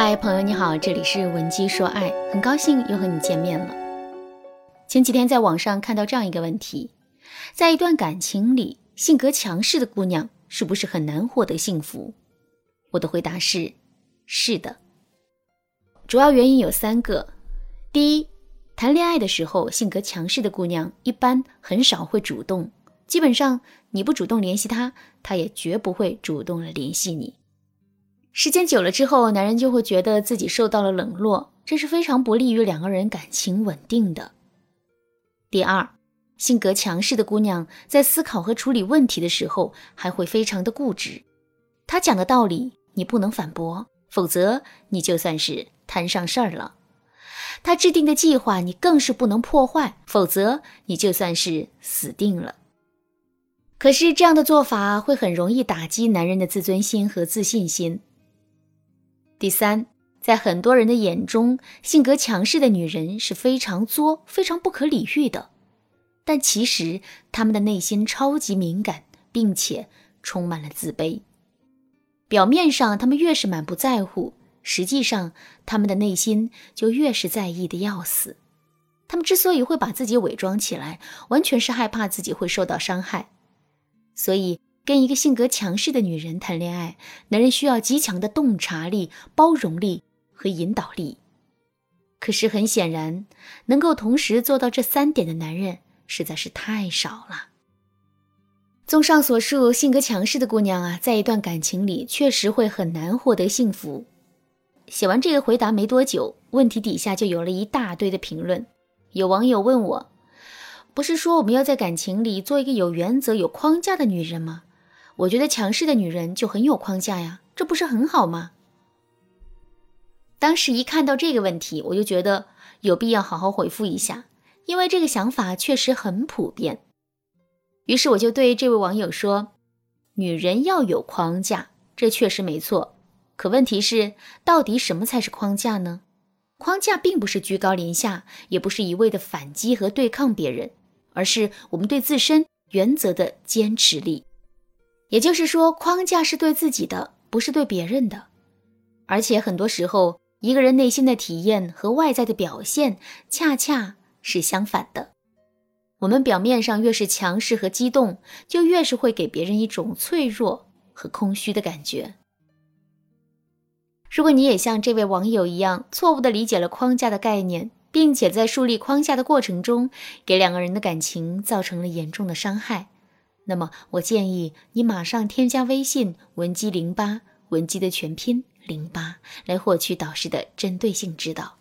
嗨，朋友你好，这里是文姬说爱，很高兴又和你见面了。前几天在网上看到这样一个问题：在一段感情里，性格强势的姑娘是不是很难获得幸福？我的回答是：是的。主要原因有三个。第一，谈恋爱的时候，性格强势的姑娘一般很少会主动，基本上你不主动联系她，她也绝不会主动来联系你。时间久了之后，男人就会觉得自己受到了冷落，这是非常不利于两个人感情稳定的。第二，性格强势的姑娘在思考和处理问题的时候，还会非常的固执。她讲的道理你不能反驳，否则你就算是摊上事儿了。她制定的计划你更是不能破坏，否则你就算是死定了。可是这样的做法会很容易打击男人的自尊心和自信心。第三，在很多人的眼中，性格强势的女人是非常作、非常不可理喻的。但其实，她们的内心超级敏感，并且充满了自卑。表面上，她们越是满不在乎，实际上，她们的内心就越是在意的要死。她们之所以会把自己伪装起来，完全是害怕自己会受到伤害。所以。跟一个性格强势的女人谈恋爱，男人需要极强的洞察力、包容力和引导力。可是很显然，能够同时做到这三点的男人实在是太少了。综上所述，性格强势的姑娘啊，在一段感情里确实会很难获得幸福。写完这个回答没多久，问题底下就有了一大堆的评论。有网友问我：“不是说我们要在感情里做一个有原则、有框架的女人吗？”我觉得强势的女人就很有框架呀，这不是很好吗？当时一看到这个问题，我就觉得有必要好好回复一下，因为这个想法确实很普遍。于是我就对这位网友说：“女人要有框架，这确实没错。可问题是，到底什么才是框架呢？框架并不是居高临下，也不是一味的反击和对抗别人，而是我们对自身原则的坚持力。”也就是说，框架是对自己的，不是对别人的。而且很多时候，一个人内心的体验和外在的表现恰恰是相反的。我们表面上越是强势和激动，就越是会给别人一种脆弱和空虚的感觉。如果你也像这位网友一样，错误的理解了框架的概念，并且在树立框架的过程中，给两个人的感情造成了严重的伤害。那么，我建议你马上添加微信文姬零八，文姬的全拼零八，来获取导师的针对性指导。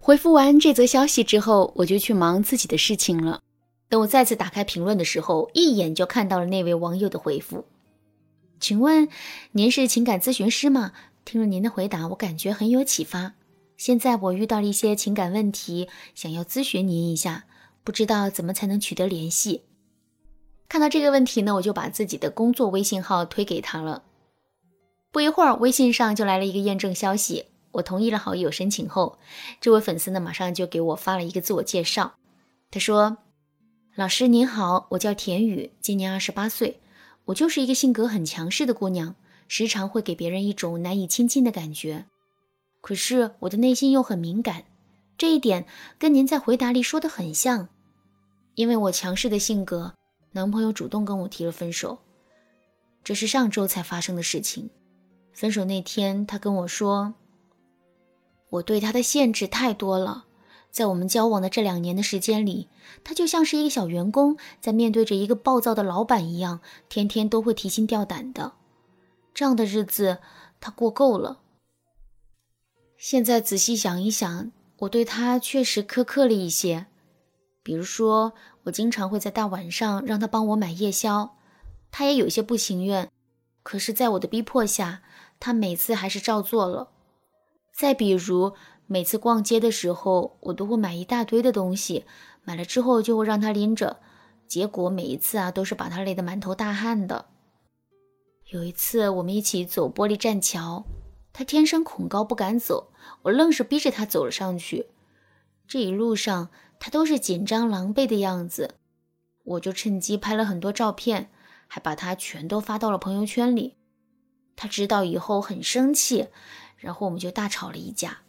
回复完这则消息之后，我就去忙自己的事情了。等我再次打开评论的时候，一眼就看到了那位网友的回复。请问您是情感咨询师吗？听了您的回答，我感觉很有启发。现在我遇到了一些情感问题，想要咨询您一下，不知道怎么才能取得联系。看到这个问题呢，我就把自己的工作微信号推给他了。不一会儿，微信上就来了一个验证消息。我同意了好友申请后，这位粉丝呢马上就给我发了一个自我介绍。他说：“老师您好，我叫田雨，今年二十八岁。我就是一个性格很强势的姑娘，时常会给别人一种难以亲近的感觉。可是我的内心又很敏感，这一点跟您在回答里说的很像。因为我强势的性格。”男朋友主动跟我提了分手，这是上周才发生的事情。分手那天，他跟我说：“我对他的限制太多了，在我们交往的这两年的时间里，他就像是一个小员工，在面对着一个暴躁的老板一样，天天都会提心吊胆的。这样的日子，他过够了。现在仔细想一想，我对他确实苛刻了一些，比如说。”我经常会在大晚上让他帮我买夜宵，他也有些不情愿，可是，在我的逼迫下，他每次还是照做了。再比如，每次逛街的时候，我都会买一大堆的东西，买了之后就会让他拎着，结果每一次啊，都是把他累得满头大汗的。有一次，我们一起走玻璃栈桥，他天生恐高不敢走，我愣是逼着他走了上去。这一路上，他都是紧张狼狈的样子，我就趁机拍了很多照片，还把他全都发到了朋友圈里。他知道以后很生气，然后我们就大吵了一架。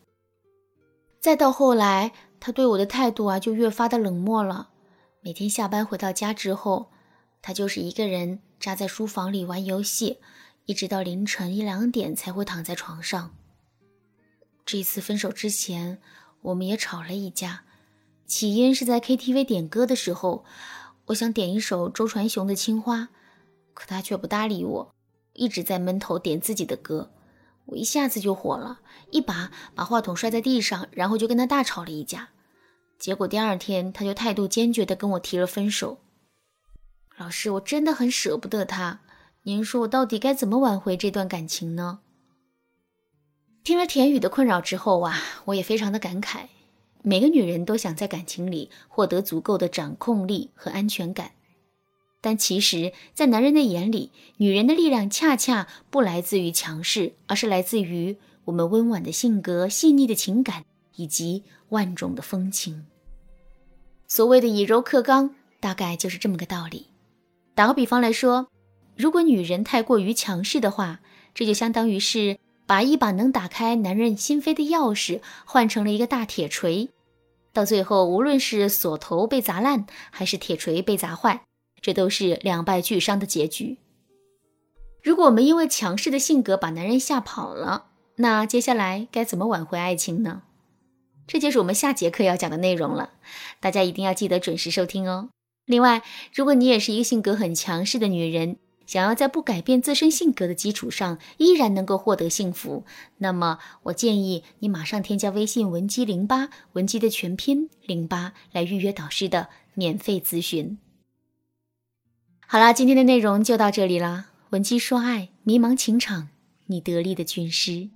再到后来，他对我的态度啊就越发的冷漠了。每天下班回到家之后，他就是一个人扎在书房里玩游戏，一直到凌晨一两点才会躺在床上。这次分手之前，我们也吵了一架，起因是在 KTV 点歌的时候，我想点一首周传雄的《青花》，可他却不搭理我，一直在闷头点自己的歌。我一下子就火了，一把把话筒摔在地上，然后就跟他大吵了一架。结果第二天，他就态度坚决地跟我提了分手。老师，我真的很舍不得他，您说我到底该怎么挽回这段感情呢？听了田雨的困扰之后啊，我也非常的感慨。每个女人都想在感情里获得足够的掌控力和安全感。但其实，在男人的眼里，女人的力量恰恰不来自于强势，而是来自于我们温婉的性格、细腻的情感以及万种的风情。所谓的以柔克刚，大概就是这么个道理。打个比方来说，如果女人太过于强势的话，这就相当于是把一把能打开男人心扉的钥匙换成了一个大铁锤，到最后，无论是锁头被砸烂，还是铁锤被砸坏。这都是两败俱伤的结局。如果我们因为强势的性格把男人吓跑了，那接下来该怎么挽回爱情呢？这就是我们下节课要讲的内容了，大家一定要记得准时收听哦。另外，如果你也是一个性格很强势的女人，想要在不改变自身性格的基础上依然能够获得幸福，那么我建议你马上添加微信文姬零八，文姬的全拼零八，来预约导师的免费咨询。好啦，今天的内容就到这里啦。文姬说爱，迷茫情场，你得力的军师。